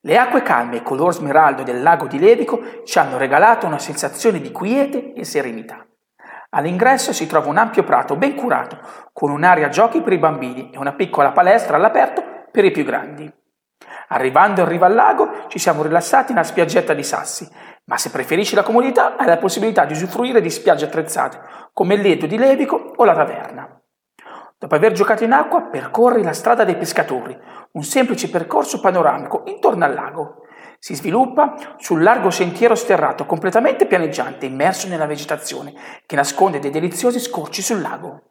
Le acque calme color smeraldo del lago di Levico ci hanno regalato una sensazione di quiete e serenità. All'ingresso si trova un ampio prato ben curato, con un'area giochi per i bambini e una piccola palestra all'aperto per i più grandi. Arrivando in riva al lago ci siamo rilassati in una spiaggetta di sassi, ma se preferisci la comodità hai la possibilità di usufruire di spiagge attrezzate come il Ledo di Levico o la taverna. Dopo aver giocato in acqua, percorri la strada dei pescatori, un semplice percorso panoramico intorno al lago. Si sviluppa sul largo sentiero sterrato completamente pianeggiante, immerso nella vegetazione, che nasconde dei deliziosi scorci sul lago.